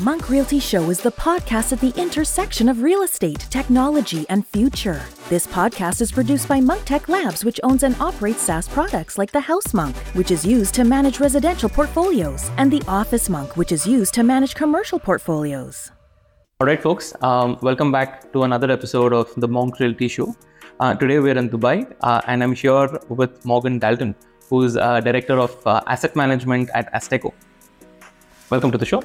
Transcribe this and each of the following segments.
Monk Realty Show is the podcast at the intersection of real estate, technology, and future. This podcast is produced by Monk Tech Labs, which owns and operates SaaS products like the House Monk, which is used to manage residential portfolios, and the Office Monk, which is used to manage commercial portfolios. All right, folks, um, welcome back to another episode of the Monk Realty Show. Uh, today we're in Dubai, uh, and I'm here with Morgan Dalton, who's uh, Director of uh, Asset Management at Asteco. Welcome to the show.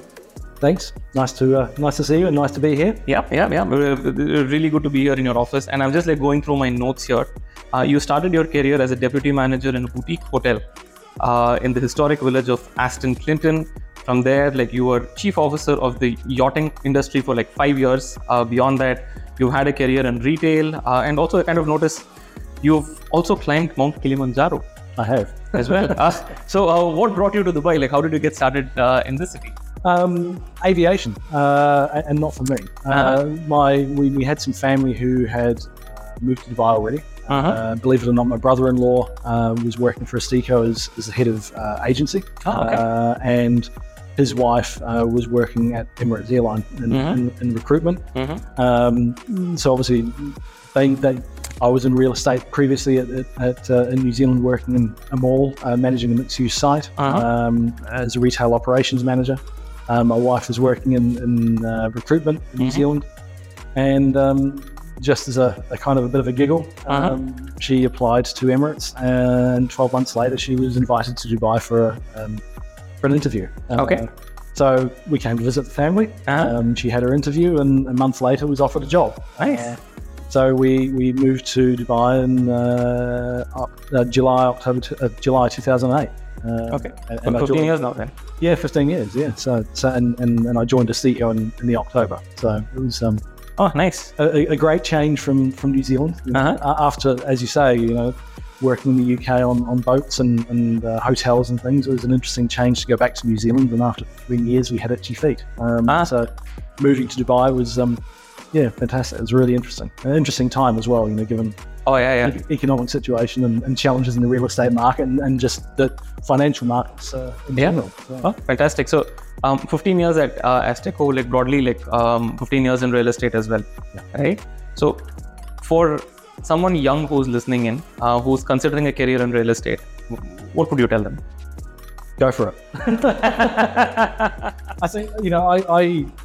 Thanks. Nice to uh, nice to see you and nice to be here. Yeah, yeah, yeah. Uh, Really good to be here in your office. And I'm just like going through my notes here. Uh, you started your career as a deputy manager in a boutique hotel uh, in the historic village of Aston Clinton. From there, like you were chief officer of the yachting industry for like five years. Uh, beyond that, you had a career in retail, uh, and also I kind of noticed you've also climbed Mount Kilimanjaro I have. as well. uh, so, uh, what brought you to Dubai? Like, how did you get started uh, in this city? Um, aviation, uh, and not for me. Uh, Uh-huh. My we, we had some family who had moved to Dubai already. Uh-huh. Uh, believe it or not, my brother-in-law uh, was working for Asteco as, as the head of uh, agency, Oh, okay. uh, and his wife uh, was working at Emirates Airline in, Mhm. in, in recruitment. Mhm. Um, so obviously, they, they, I was in real estate previously at, at, at uh, in New Zealand, working in a mall, uh, managing a mixed-use site Uh-huh. um, as a retail operations manager. Um, my wife was working in, in uh, recruitment in New Mhm. Zealand, and um, just as a, a kind of a bit of a giggle, Uh-huh. um, she applied to Emirates, and 12 months later, she was invited to Dubai for a, um, for an interview. Uh, Okay. So we came to visit the family. Uh-huh. Um, she had her interview, and a month later was offered a job. Nice. Uh, so we, we moved to Dubai in uh, uh, July October t- uh, July 2008. Uh, Okay. and- and 15 joined- years now, then. Yeah, 15 years. Yeah. So, so and, and, and I joined Asteco in, in the October. So it was um, Oh, nice. a, a- a great change from from New Zealand. You know, Uh-huh. After, as you say, you know, working in the UK on, on boats and, and uh, hotels and things, it was an interesting change to go back to New Zealand. And after three years, we had itchy feet. Um, Ah. So moving to Dubai was, um, yeah, fantastic. It was really interesting. An interesting time as well, you know, given Oh, yeah, yeah. the economic situation and, and challenges in the real estate market and, and just the financial markets uh, in Yeah. general. So- Oh, fantastic. So, um, 15 years at uh, Asteco, like broadly, like um, 15 years in real estate as well, right? So, for someone young who's listening in, uh, who's considering a career in real estate, what would you tell them? go for it. I think you know I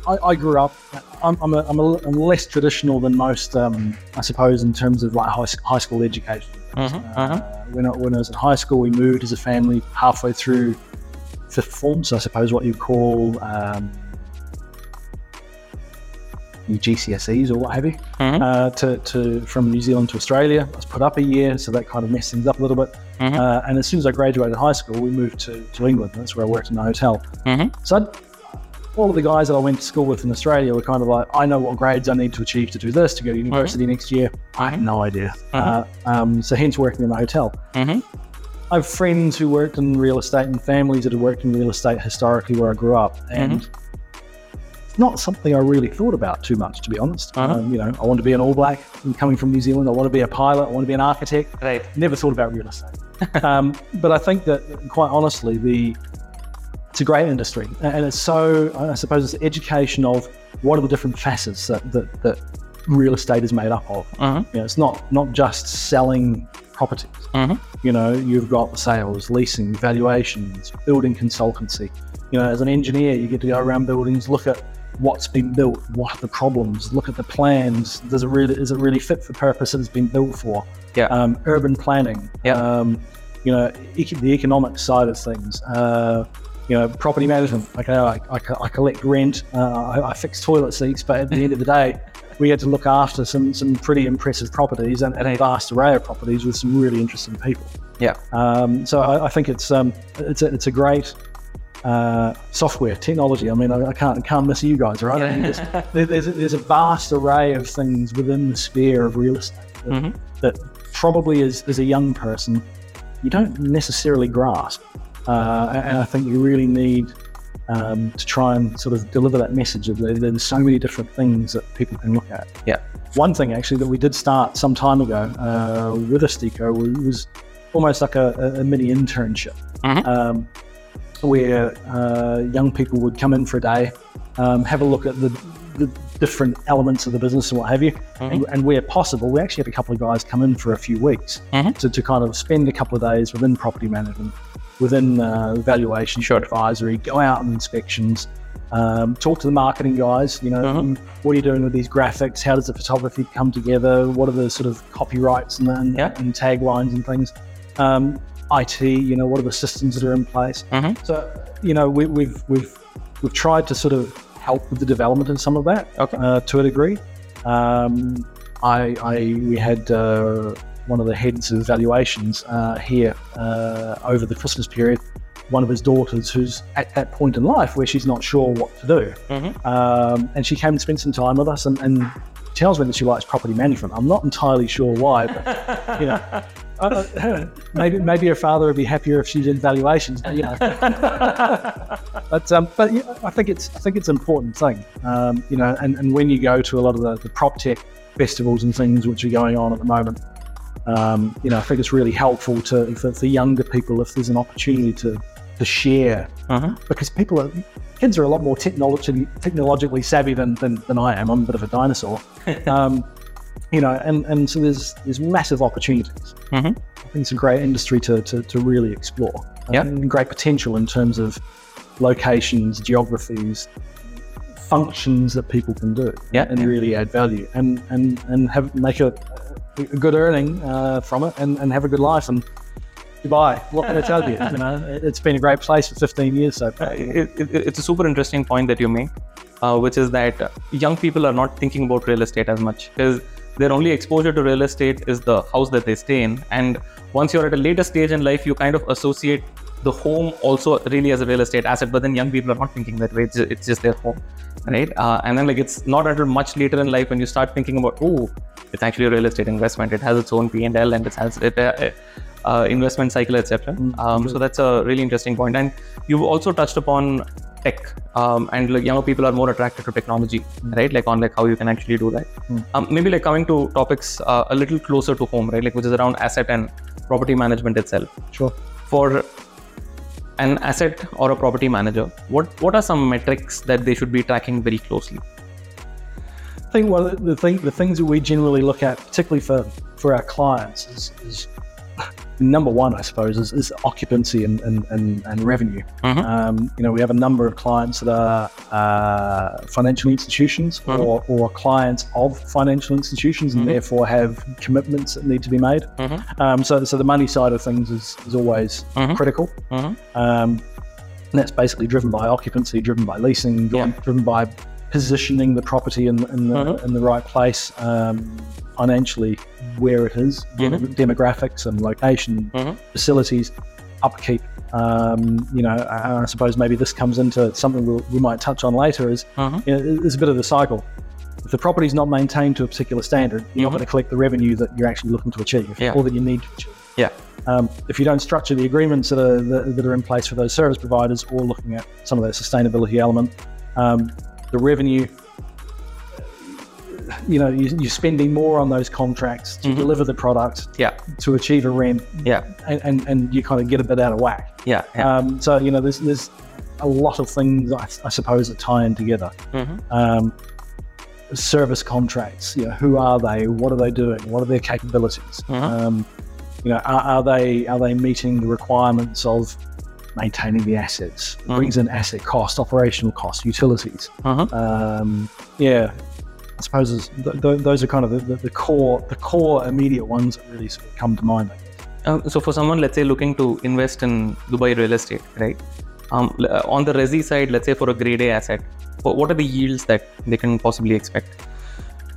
I, I, grew up. I'm I'm, a, I'm, a, I'm less traditional than most. Um, I suppose in terms of like high, high school education. Mhm, Uh, uh-huh. when, I, when I was in high school, we moved as a family halfway through fifth form. So I suppose what you call um, your GCSEs or what have you Mhm. uh, to, to from New Zealand to Australia. I was put up a year, so that kind of messed things up a little bit. Mhm. Uh, and as soon as I graduated high school, we moved to, to England. That's where I worked in a hotel. Mhm. So I'd, all of the guys that I went to school with in Australia were kind of like, I know what grades I need to achieve to do this, to go to university next year. I have no idea. Uh-huh. Uh, um, so hence working in a hotel. Mhm. I have friends who worked in real estate and families that had worked in real estate historically where I grew up. And it's not something I really thought about too much, to be honest. Uh-huh. Um, you know, I want to be an All Black. I'm coming from New Zealand. I want to be a pilot. I want to be an architect. Right. Never thought about real estate. um, but I think that, quite honestly, the it's a great industry, and it's so I suppose it's education of what are the different facets that that, that real estate is made up of. Mhm. You know, it's not not just selling properties. Mhm. You know, you've got the sales, leasing, valuations, building consultancy. You know, as an engineer, you get to go around buildings, look at what's been built, what are the problems, look at the plans. Does it really is it really fit for purpose that it's been built for? Yeah. Um, urban planning. Yeah. Um, you know, ec- the economic side of things. Uh, you know, property management. Okay, I, I, I collect rent, uh, I, I fix toilet seats, but at the end of the day, we had to look after some some pretty impressive properties and, and a vast array of properties with some really interesting people. Yeah. Um, so I, I think it's um, it's a, it's a great uh, software technology. I mean, I, I can't can't miss you guys, right? I mean, there's, there's, a, there's a vast array of things within the sphere of real estate that, Mhm. that probably as, as a young person you don't necessarily grasp. Uh, and I think you really need um, to try and sort of deliver that message of there- there's so many different things that people can look at. Yeah. One thing actually that we did start some time ago uh, with Asteco was, was almost like a, a- mini internship Mhm. um, where uh, young people would come in for a day um, have a look at the, the different elements of the business and what have you. And, and where possible, we actually had a couple of guys come in for a few weeks Mhm. to, to kind of spend a couple of days within property management, within uh, valuation, Sure. advisory, go out on inspections, um, talk to the marketing guys. You know, Mhm. what are you doing with these graphics? How does the photography come together? What are the sort of copyrights and, and, Yeah. and taglines and things? Um, IT, you know, what are the systems that are in place? Mhm. So, you know, we, we've we've we've tried to sort of help with the development of some of that Okay. uh, to a degree. Um, I, I we had uh, one of the heads of valuations uh, here uh, over the Christmas period. One of his daughters, who's at that point in life where she's not sure what to do, Mhm. um, and she came and spent some time with us, and, and tells me that she likes property management. I'm not entirely sure why, but you know, uh, maybe maybe her father would be happier if she did valuations. But, you know, but um, but yeah, I think it's I think it's an important thing. Um, you know, and, and when you go to a lot of the, the prop tech festivals and things which are going on at the moment, um, you know, I think it's really helpful to for, for younger people if there's an opportunity to to share Mhm. because people are kids are a lot more technologically technologically savvy than, than, than I am. I'm a bit of a dinosaur. um, you know, and, and so there's there's massive opportunities. Mhm. I think it's a great industry to, to, to really explore. Yeah. And great potential in terms of locations, geographies, functions that people can do Yeah, and yeah. really add value and, and, and have make a good earning uh, from it and, and have a good life and Dubai, what can I tell you? you know, it- it's been a great place for 15 years so far. Uh, it, it, it's a super interesting point that you make, uh, which is that young people are not thinking about real estate as much because their only exposure to real estate is the house that they stay in. And once you're at a later stage in life, you kind of associate the home also really as a real estate asset. But then young people are not thinking that way. It's just, it's just their home, right? Uh, and then like it's not until much later in life when you start thinking about oh, it's actually a real estate investment. It has its own P and L and it has it. Uh, uh, investment cycle, etc. Um, so that's a really interesting point. And you've also touched upon tech, um, and like younger people are more attracted to technology, right? Like on like how you can actually do that. Um, maybe like coming to topics uh, a little closer to home, right? Like which is around asset and property management itself. Sure. For an asset or a property manager, what what are some metrics that they should be tracking very closely? I think one of the, thing, the things that we generally look at, particularly for, for our clients, is, is number one, I suppose, is, is occupancy and, and, and, and revenue. Mhm. Um, you know, we have a number of clients that are uh, financial institutions Mhm. or, or clients of financial institutions and Mhm. therefore have commitments that need to be made. Mhm. Um, so, so the money side of things is, is always Mhm. critical. Mhm. Um, and that's basically driven by occupancy, driven by leasing, Yeah. driven by positioning the property in, in, the, Mhm. in the right place, um, financially where it is, dem- demographics and location, Mhm. facilities, upkeep. Um, you know, I, I suppose maybe this comes into something we'll, we might touch on later is Mhm. you know, it's a bit of a cycle. If the property's not maintained to a particular standard, you're not Mhm. going to collect the revenue that you're actually looking to achieve Yeah. or that you need to achieve. Yeah. Um, if you don't structure the agreements that are that, that are in place for those service providers, or looking at some of that sustainability element, um, the revenue, you know, you, you're spending more on those contracts to Mhm. deliver the product Yeah, to achieve a rent, yeah, and, and, and you kind of get a bit out of whack. yeah, yeah. Um, so you know, there's there's a lot of things I, I suppose that tie in together. Mhm. Um, service contracts, you know, who are they? What are they doing? What are their capabilities? Mhm. Um, you know, are, are they are they meeting the requirements of maintaining the assets? Mhm. brings in asset cost, operational cost, utilities. Mhm. Um, yeah, I suppose th- th- those are kind of the, the, the core the core immediate ones that really sort of come to mind. Um, so for someone, let's say, looking to invest in Dubai real estate, right? Um, uh, on the resi side, let's say for a grade A asset, what are the yields that they can possibly expect?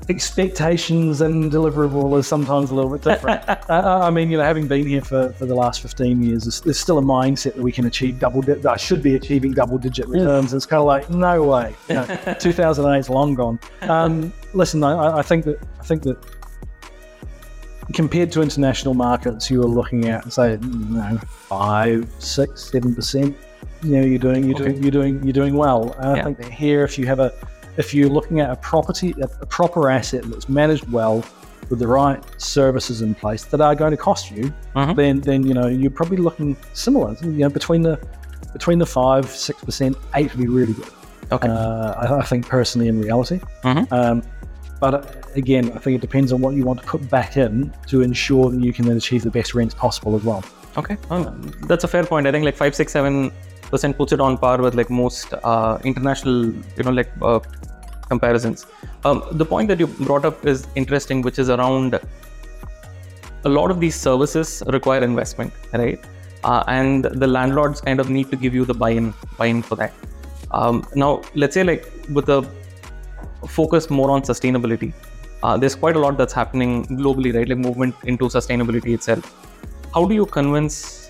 Expectations and deliverable is sometimes a little bit different. uh, I mean, you know, having been here for, for the last 15 years, there's, there's still a mindset that we can achieve double, di- that I should be achieving double digit returns. It's kind of like, no way. You know, 2008 is long gone. Um, listen, I, I think that, I think that compared to international markets, you are looking at, say, you know, five, six, seven percent. You know, you're doing, you're Okay. doing, you're doing, you're doing well. And I think that here, if you have a, if you're looking at a property, a, proper asset that's managed well, with the right services in place that are going to cost you, Mhm. then then you know you're probably looking similar. You know, between the between the five, six percent, eight would be really good. Okay. Uh, I, I think personally in reality. Mhm. Um, but uh, again, I think it depends on what you want to put back in to ensure that you can then achieve the best rents possible as well. Okay, well, that's a fair point. I think like five, six, seven percent puts it on par with like most uh, international, you know, like uh, comparisons. Um, the point that you brought up is interesting, which is around a lot of these services require investment, right? Uh, and the landlords kind of need to give you the buy-in, buy-in for that. Um, now, let's say like with a focus more on sustainability, uh, there's quite a lot that's happening globally, right? Like movement into sustainability itself how do you convince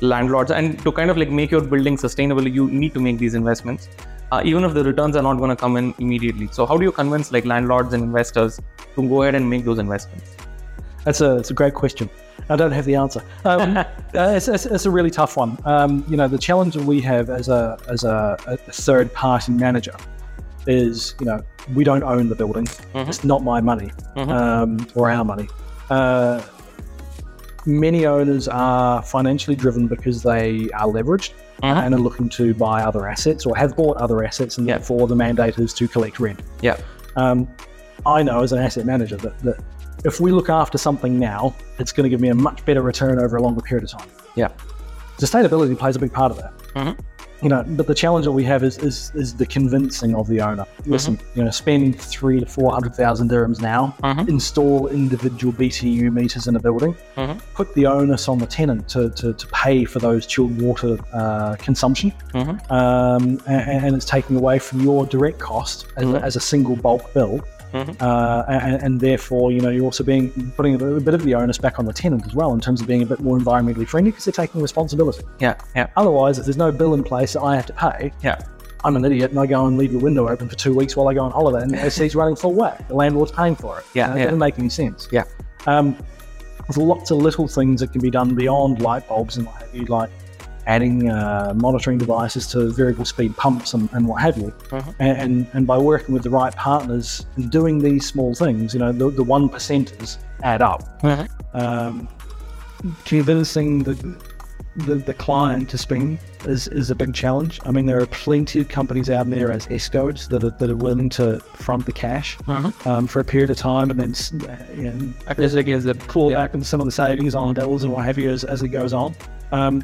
landlords and to kind of like make your building sustainable you need to make these investments uh, even if the returns are not going to come in immediately so how do you convince like landlords and investors to go ahead and make those investments That's a, it's a great question. I don't have the answer. Um, uh, it's, it's, it's a really tough one. Um, you know, the challenge that we have as a as a, a third party manager is, you know, we don't own the building. Mhm. It's not my money Mhm. um, or our money. Uh, many owners are financially driven because they are leveraged Mhm. and are looking to buy other assets or have bought other assets, and Yeah. therefore the mandate is to collect rent. yeah Um, I know as an asset manager that, that if we look after something now, it's going to give me a much better return over a longer period of time. yeah Sustainability plays a big part of that. Mhm. You know, but the challenge that we have is is, is the convincing of the owner. Listen, you know, spend three to four hundred thousand dirhams now, Mhm. install individual BTU meters in a building, Mhm. put the onus on the tenant to, to, to pay for those chilled water uh, consumption, Mhm. um, and, and it's taking away from your direct cost as, Mhm. a, as a single bulk bill. Mhm. Uh, and, and therefore, you know, you're also being putting a bit, a bit of the onus back on the tenant as well in terms of being a bit more environmentally friendly because they're taking responsibility. yeah yeah Otherwise, if there's no bill in place that I have to pay, yeah I'm an idiot and I go and leave the window open for two weeks while I go on holiday and the AC's running full whack. The landlord's paying for it. Yeah, You know, It yeah. doesn't make any sense. Yeah. Um, there's lots of little things that can be done beyond light bulbs and what have you, like adding uh, monitoring devices to variable speed pumps and, and what have you. Mhm. And, and by working with the right partners and doing these small things, you know, the, the one percenters add up. Mhm. Um, convincing the, the the client to spend is, is a big challenge. I mean, there are plenty of companies out there as ESCOs that are, that are willing to front the cash Mhm. um, for a period of time and then uh, you know, as it gets pull back and some of the savings on bills and what have you as, as it goes on. Um,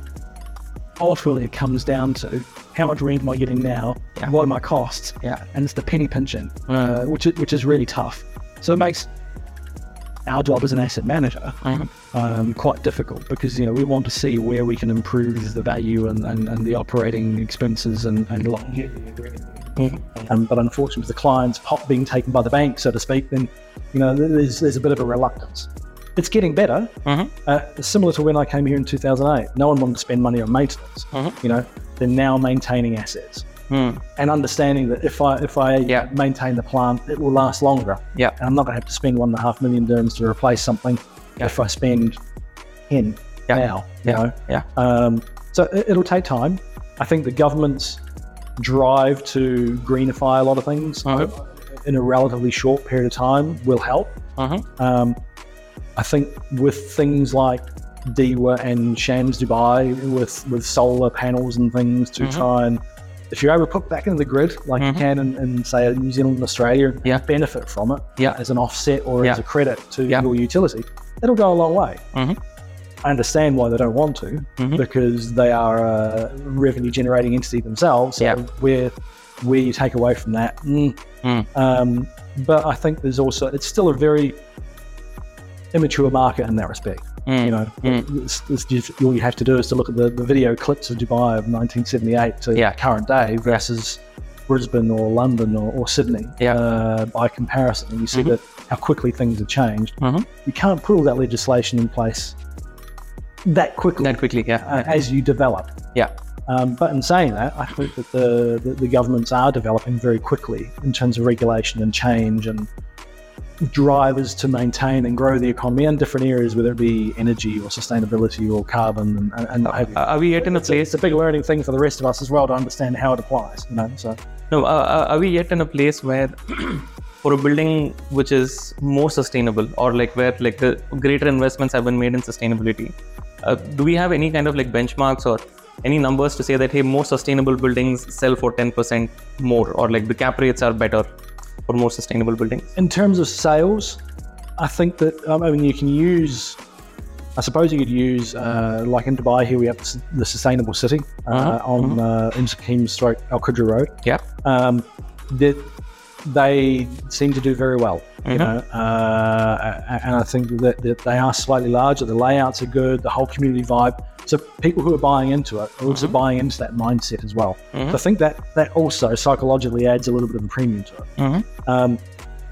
ultimately, it comes down to how much rent am I getting now? Yeah. What are my costs? Yeah. and it's the penny pinching, uh, which is, which is really tough. So it makes our job as an asset manager Mhm. um, quite difficult because you know we want to see where we can improve the value and, and, and the operating expenses and, and longevity. Um, but unfortunately, with the client's pot being taken by the bank, so to speak, then you know there's there's a bit of a reluctance. It's getting better. Mhm. Uh, similar to when I came here in 2008, no one wanted to spend money on maintenance. Mhm. You know, they're now maintaining assets Hmm. and understanding that if I if I Yeah. maintain the plant, it will last longer. Yeah. and I'm not going to have to spend one and a half million dirhams to replace something Yeah. if I spend ten Yeah. now. You Yeah. know, Yeah. um, so it, it'll take time. I think the government's drive to greenify a lot of things Mhm. in a relatively short period of time will help. Mhm. Um, I think with things like Dewa and Shams Dubai, with with solar panels and things to Mhm. try and if you're able to put back into the grid like Mhm. you can in, in say New Zealand and Australia, Yeah. benefit from it Yeah. as an offset or Yeah. as a credit to your utility, it'll go a long way. Mhm. I understand why they don't want to Mhm. because they are a revenue generating entity themselves. So Yeah. where where you take away from that, mm. Mm. Um, but I think there's also it's still a very immature market in that respect. Mm. You know, Mm. it's, it's just, all you have to do is to look at the, the video clips of Dubai of 1978 to Yeah. current day versus Brisbane or London or, or Sydney Yeah. uh, by comparison, and you see Mhm. that how quickly things have changed. Mhm. You can't put all that legislation in place that quickly That quickly, yeah. uh, as you develop. yeah. Um, but in saying that, I think that the, the, the governments are developing very quickly in terms of regulation and change and drivers to maintain and grow the economy in different areas, whether it be energy or sustainability or carbon and, and. Uh, are we yet in a, place? it's a big learning thing for the rest of us as well to understand how it applies. You know, so No, uh, uh, are we yet in a place where, for a building which is more sustainable, or like where like the greater investments have been made in sustainability, uh, do we have any kind of like benchmarks or any numbers to say that hey, more sustainable buildings sell for 10% more, or like the cap rates are better for more sustainable buildings? In terms of sales, I think that um, I mean you can use. I suppose you could use uh, like in Dubai here we have the, sustainable city uh, Uh-huh, on uh, Insakim Stroke Al Qudra Road. Yeah. Um, that they seem to do very well. You Mhm. know, uh, and I think that, that they are slightly larger. The layouts are good. The whole community vibe. So people who are buying into it are also buying into that mindset as well. Mhm. So I think that that also psychologically adds a little bit of a premium to it. Mhm. Um,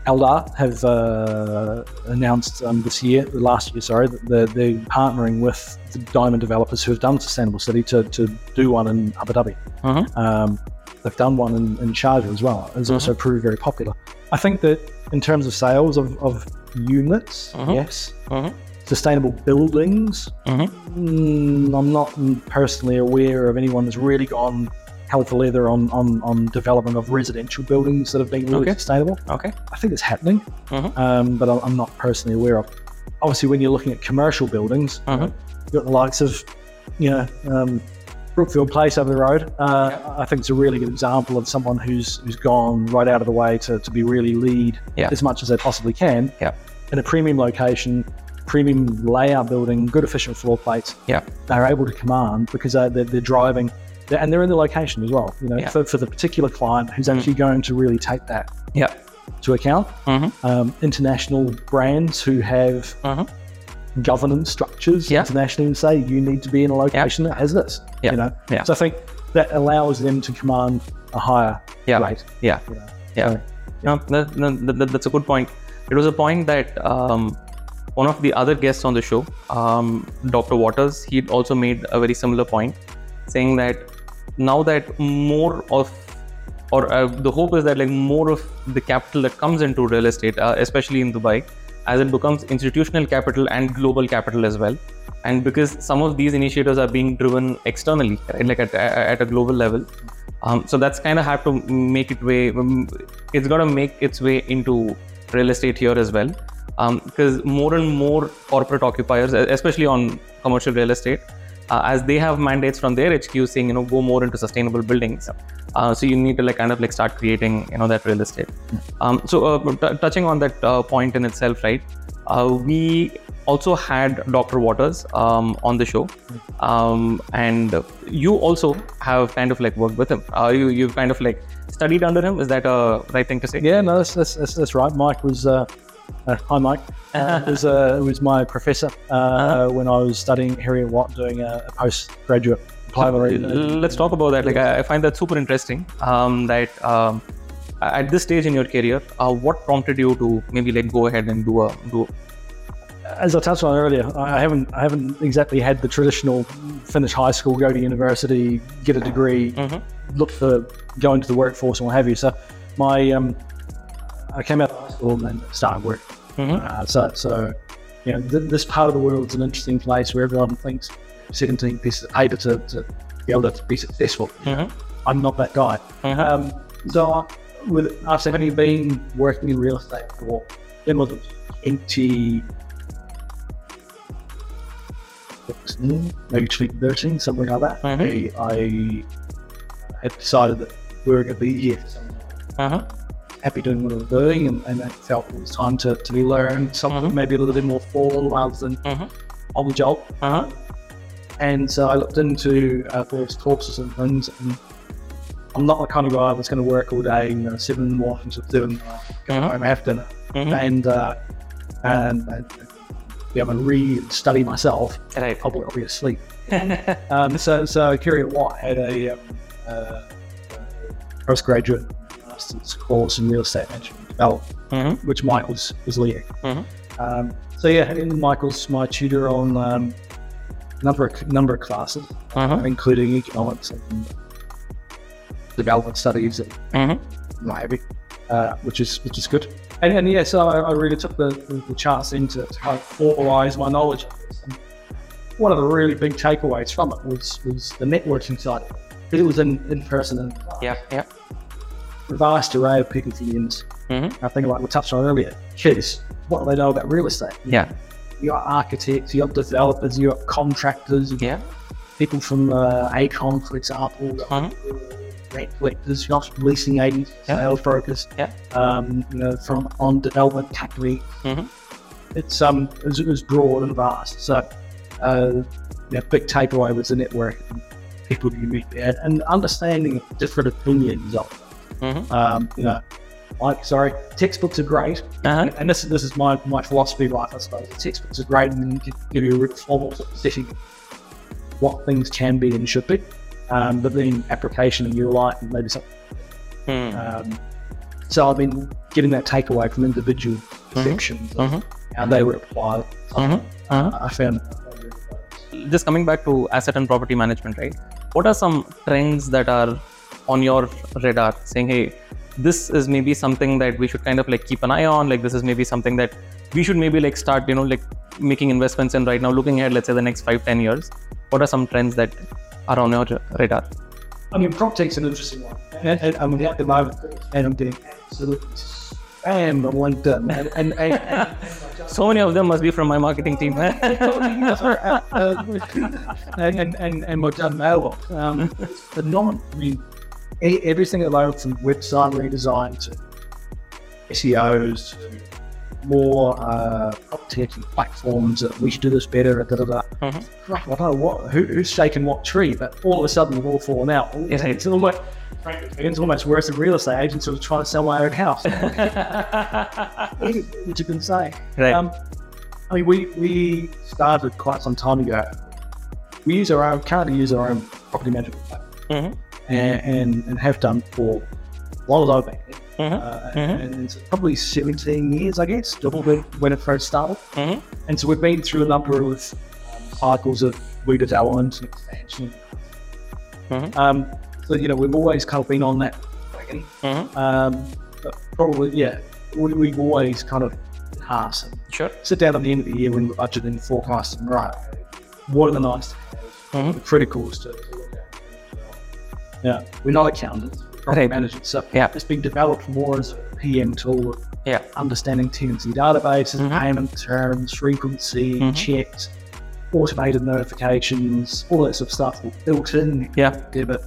Aldar have uh, announced um, this year, last year, sorry, that they're, they're partnering with the diamond developers who have done Sustainable City to, to do one in Abu Dhabi. Mhm. Um, they've done one in, in Sharjah as well. It's also proved very popular. I think that in terms of sales of, of units, Mhm. yes. Sustainable buildings, Mhm. mm, I'm not personally aware of anyone that's really gone hell for leather on, on, on development of residential buildings that have been really Okay. sustainable. Okay. I think it's happening, Mhm. um, but I'm not personally aware of. Obviously, when you're looking at commercial buildings, Mhm. you've got the likes of, you know, um, Brookfield Place over the road. Uh, I think it's a really good example of someone who's who's gone right out of the way to, to be really LEED Yeah. as much as they possibly can Yeah. in a premium location, premium layout building, good efficient floor plates. Yeah. They're able to command because they're, they're, they're driving. they're- And they're in the location as well, you know, Yeah. for, for the particular client who's Mm. actually going to really take that Yeah. to account Mhm. um, international brands who have Mhm. governance structures Yeah. internationally and say you need to be in a location that has this. Yeah. You know, Yeah. so I think that allows them to command a higher Yeah. rate. Yeah. You know? Yeah. So, No, no, no, that- that's a good point. It was a point that um, one of the other guests on the show, um, Dr. Waters, he also made a very similar point, saying that now that more of or uh, the hope is that like more of the capital that comes into real estate, uh, especially in Dubai, as it becomes institutional capital and global capital as well, and because some of these initiatives are being driven externally, right, like at, at a global level, um, so that's kind of have to make it way. um, It's to make its way into real estate here as well, because more and more corporate occupiers, especially on commercial real estate, uh, as they have mandates from their HQ saying, you know, go more into sustainable buildings. Uh, so you need to like kind of like start creating, you know, that real estate. Um, so uh, t- touching on that uh, point in itself, right? Uh, we also had Dr. Waters um, on the show, um, and you also have kind of like worked with him. Uh, you you've kind of like studied under him. Is that a right thing to say? Yeah, no, that's, that's, that's right. Mike was, uh, uh, hi Mike, uh, was, uh, was my professor uh, Uh-huh. when I was studying Heriot-Watt doing a, a postgraduate uh, Let's talk about that. Like I, find that super interesting. Um, that um, at this stage in your career, uh, what prompted you to maybe like go ahead and do a do? as I touched on earlier, I haven't I haven't exactly had the traditional finish high school, go to university, get a degree, look for go into the workforce and what have you. So my um, I came out of high school and started work. Mhm. Uh, so so you know th- this part of the world is an interesting place where everyone thinks 17 pieces of paper to, to be able to be successful. Mhm. I'm not that guy. Mhm. Um, so I, with after having been working in real estate for it was 20 maybe 13, something like that. Mhm. I, I had decided that we were going to be here. for some time. Happy doing what I was doing, and, and I felt it was time to, to be learned something Mhm. maybe a little bit more formal rather than Mhm. on the job. Uh-huh. And so I looked into uh, various courses and things. And I'm not the kind of guy that's going to work all day, you know, seven in the morning to seven, uh, go Mhm. home after dinner, Mhm. and, uh, and and be able to read, study myself. and be, I'll be asleep. um, so so Heriot-Watt had a um, uh, postgraduate master's course in real estate management development, Mhm. which Michael's was leading. Mhm. Um, so yeah, and Michael's my tutor on um, number of, number of classes, Uh-huh. including economics and development studies and Mhm. what uh, which is which is good. And, and yeah, so I, I really took the, the, the chance then to, kind of formalise my knowledge of this. And one of the really big takeaways from it was was the networking side. of it. 'Cause It was in, in person and Yeah. Yeah. Vast array of people to use. Mhm. I think like we touched on earlier, kids, what do they know about real estate? Yeah. You got architects, you got developers, you got contractors, got Yeah. people from uh, AECOM, for example, Mhm. rent collectors, you not leasing agents, Yeah. sales brokers, Yeah. um, you know, from on development company. Mhm. It's um, it was, it was broad and vast. So, uh, yeah, big takeaway was the network, people you meet there, and understanding different opinions of. Mhm. Um, you know, like sorry, textbooks are great, Uh-huh. and this this is my, my philosophy of life, I suppose. Textbooks are great and give- give you a formal setting what things can be and should be, um, but then application in your life and maybe something. Hmm. Um, so I've been getting that takeaway from individual perceptions of Mhm. how they would apply. Mhm. Uh-huh. I found just coming back to asset and property management, right? What are some trends that are on your radar saying, hey, this is maybe something that we should kind of like keep an eye on? Like, this is maybe something that we should maybe like start, you know, like making investments in right now, looking ahead, let's say the next five, 10 years. What are some trends that are on your radar? I mean, PropTech's an interesting one. And, and, I mean, at the moment, and I'm getting absolutely spammed on LinkedIn. And, and, and, and So many of them must be from my marketing team. uh, and, and, and, and we've done mailbox. Um, but not, I mean, everything at the from website redesign to SEOs more uh, tech platforms that we should do this better. Da, da, da. Mhm. Right, I don't know what, who, who's shaking what tree, but all of a sudden we've all fallen out. It's almost, it's almost worse than real estate agents who are trying to sell my own house. Which you can say. Right. Um, I mean, we, we started quite some time ago. We use our own, currently use our own property management platform Mhm. And, and, and have done for a as I've been. Mhm. Uh, Mhm. And it's probably 17 years, I guess, when, when it first started. Mhm. And so we've been through a number of um, cycles of redevelopment and expansion. Mhm. Um, so, you know, we've always kind of been on that wagon. Um, but probably, yeah, we, we've always kind of enhanced and Sure. sit down at the end of the year when we're budgeting and forecasting, right, what are the nice Mhm. the criticals to, to look at. Yeah, we're not accountants, we're property Right. managers. So Yeah. it's been developed more as a PM tool of Yeah. understanding tenancy databases, Mhm. payment terms, frequency, Mhm. checks, automated notifications, all that sort of stuff built in. Yeah. Debit.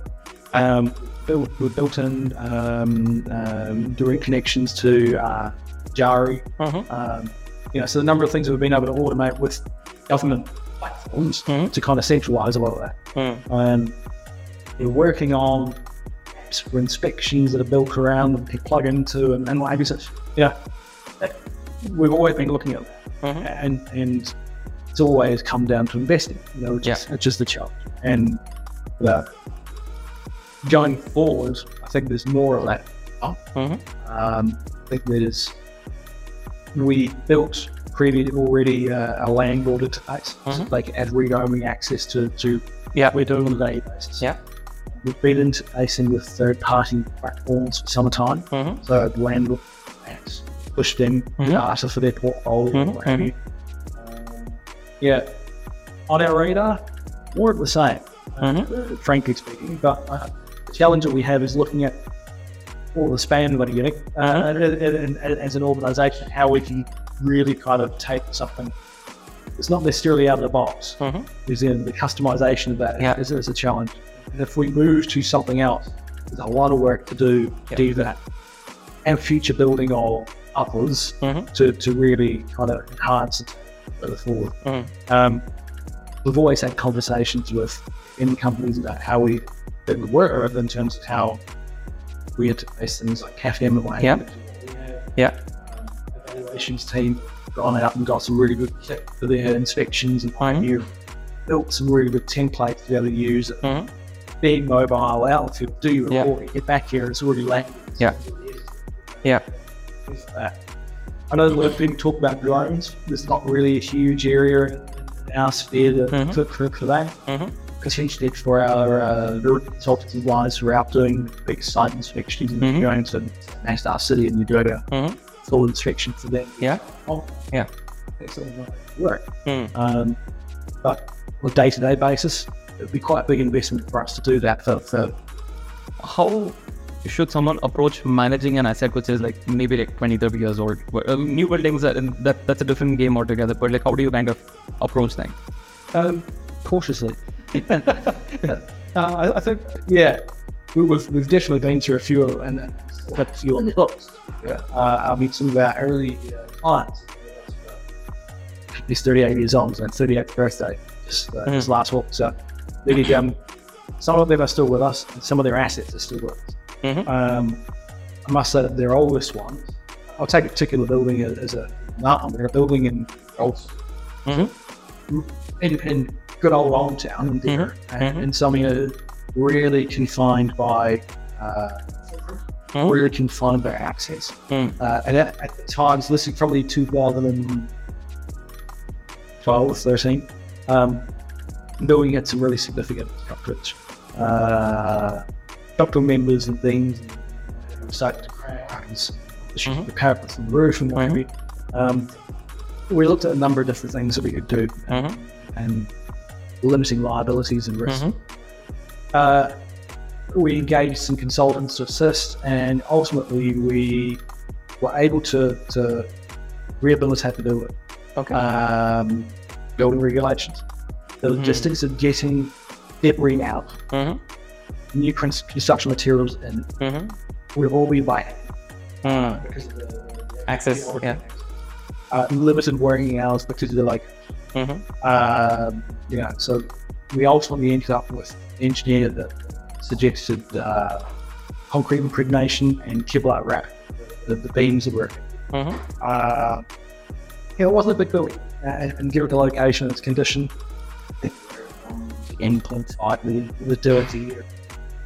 Um, built, we're built in um, um, direct connections to uh, Ejari. Mhm. Um, you know, so the number of things that we've been able to automate with government platforms Mhm. to kind of centralize a lot of that. And we're working on apps for inspections that are built around and can plug into and, and what have you. So, yeah, we've always been looking at that. Mhm. And, and it's always come down to investing, you know, is, Yeah. it's just the challenge. And uh, going forward, I think there's more of that. Mhm. Um, I think there's, we built previous already uh, a interface so Mhm. they can add read-only access to, to Yeah. we're doing on a daily basis. Yeah. We've been interfacing with third-party platforms for some time. Mhm. So the landlord has pushed in Mhm. data for their portfolio. Mhm, you. Um, yeah. On our radar, more of the same, uh, Mhm. frankly speaking. But uh, the challenge that we have is looking at all the spam that we're getting uh, and, as an organisation, how we can really kind of take something it's not necessarily out of the box Mhm. is in the customization of that Yeah. is, is a challenge. And if we move to something else, there's a lot of work to do to do that. And future building of others Mhm. to, to really kind of enhance it further forward. Mhm. Um, we've always had conversations with in companies about how we that we work in terms of how we had to interface things like CAFM and what Yeah. Yeah. Um, evaluations team gone out and got some really good kit for their inspections and Mhm. you built some really good templates to be able to use. Mhm. Being mobile out, you do your Yeah. report, get back here, it's already late. Yeah. Yeah. Things like that. I know we've been talking about drones. There's not really a huge area in, in our sphere to, Mhm. for, for, for that. Mhm. Potentially for our uh, consultancy guys who are out doing big site inspections and Mhm. going to Masdar City and you do a Mhm. full inspection for them. Yeah. Oh, Yeah. Excellent work. Mhm. Um, but on a day-to-day basis, it would be quite a big investment for us to do that for, for how should someone approach managing an asset which is like maybe like 20 30 years old Well, uh, new buildings are, and that that's a different game altogether but like how do you kind of approach that um, cautiously. uh, I, I think, yeah, we, we've, we've definitely been through a few and uh, had a few on the books. Yeah. Uh, I mean, some of our early uh, clients. He's 38 years old, and 38th birthday just, uh, this last week. So, really, um, some of them are still with us, some of their assets are still with us. Mhm. Um, I must say that their oldest ones, I'll take a particular building as, as a example. They're a building in old, Mhm. in, in good old Old Town in there, Mhm. and, Mhm. and something uh, really confined by uh, Mhm. really confined by access. Mm. Uh, and at, at the times, this is probably 2012, 13, um, building had some really significant structures. Uh, members and things and started to crack and s- the Mhm. the parapets and the roof and what you. Um, we looked at a number of different things that we could do Mhm. and limiting liabilities and risks. Mhm. Uh, we engaged some consultants to assist, and ultimately we were able to, to rehabilitate the building. Okay. Um, building regulations, the Mhm. logistics of getting debris out, Mhm. new cons- construction materials in, Mhm. will all be by hand Mm. because Access. Yeah. uh, limited working hours because of the like Mhm. Um, yeah, so we ultimately ended up with an engineer that suggested uh, concrete impregnation and Kevlar wrap, the, the beams that were. Mhm. Uh, yeah, it wasn't a big building, uh, and, given the location, its condition, endpoint site, the, the dirty,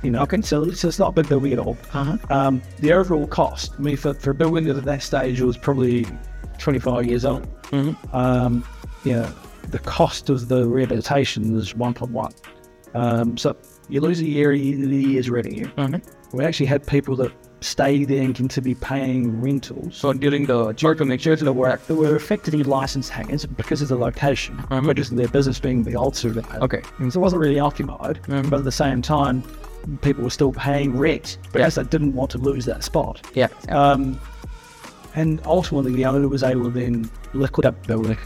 you know, okay, so it's, it's not a big building at all. Uh-huh. Um, the overall cost, I mean, for, for building that at that stage was probably 25 years old Mhm. um, yeah, the cost of the rehabilitation is one point one. Um, so you lose a year, the year's revenue. Mhm. We actually had people that stayed there and continue to be paying rentals. So during the the church that work that were effectively license hangers because of the location, because of their business being the old Okay. So it wasn't really occupied, Mhm. but at the same time, people were still paying rent because they didn't want to lose that spot. Yeah. Um, and ultimately, the owner was able to then liquidate the building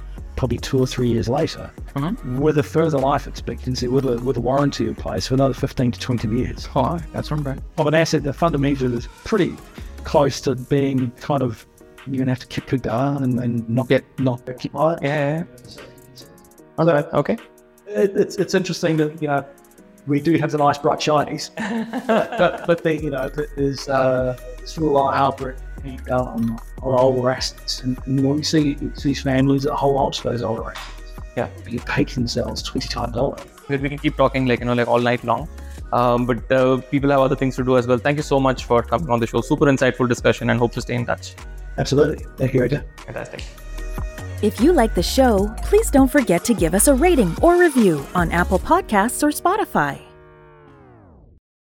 probably two or three years later Mhm. with a further life expectancy, with a, with a warranty in place for another 15 to 20 years. Oh, that's bad. Of an asset that fundamentally is pretty close to being kind of, you're going to have to keep it down and, and not get, not keep on. Yeah. Although Okay. it, it's, it's interesting that, you know, we do have the nice bright shinies, but, but the, you know, there's uh, still a lot of outbreak um, on older assets. And, and when we see these families that hold on to those older assets, Yeah. you pay themselves 20 times over. We we can keep talking like you know like all night long. Um, but uh, people have other things to do as well. Thank you so much for coming on the show. Super insightful discussion and hope to stay in touch. Absolutely. Thank you, Edgar. Fantastic. If you like the show, please don't forget to give us a rating or review on Apple Podcasts or Spotify.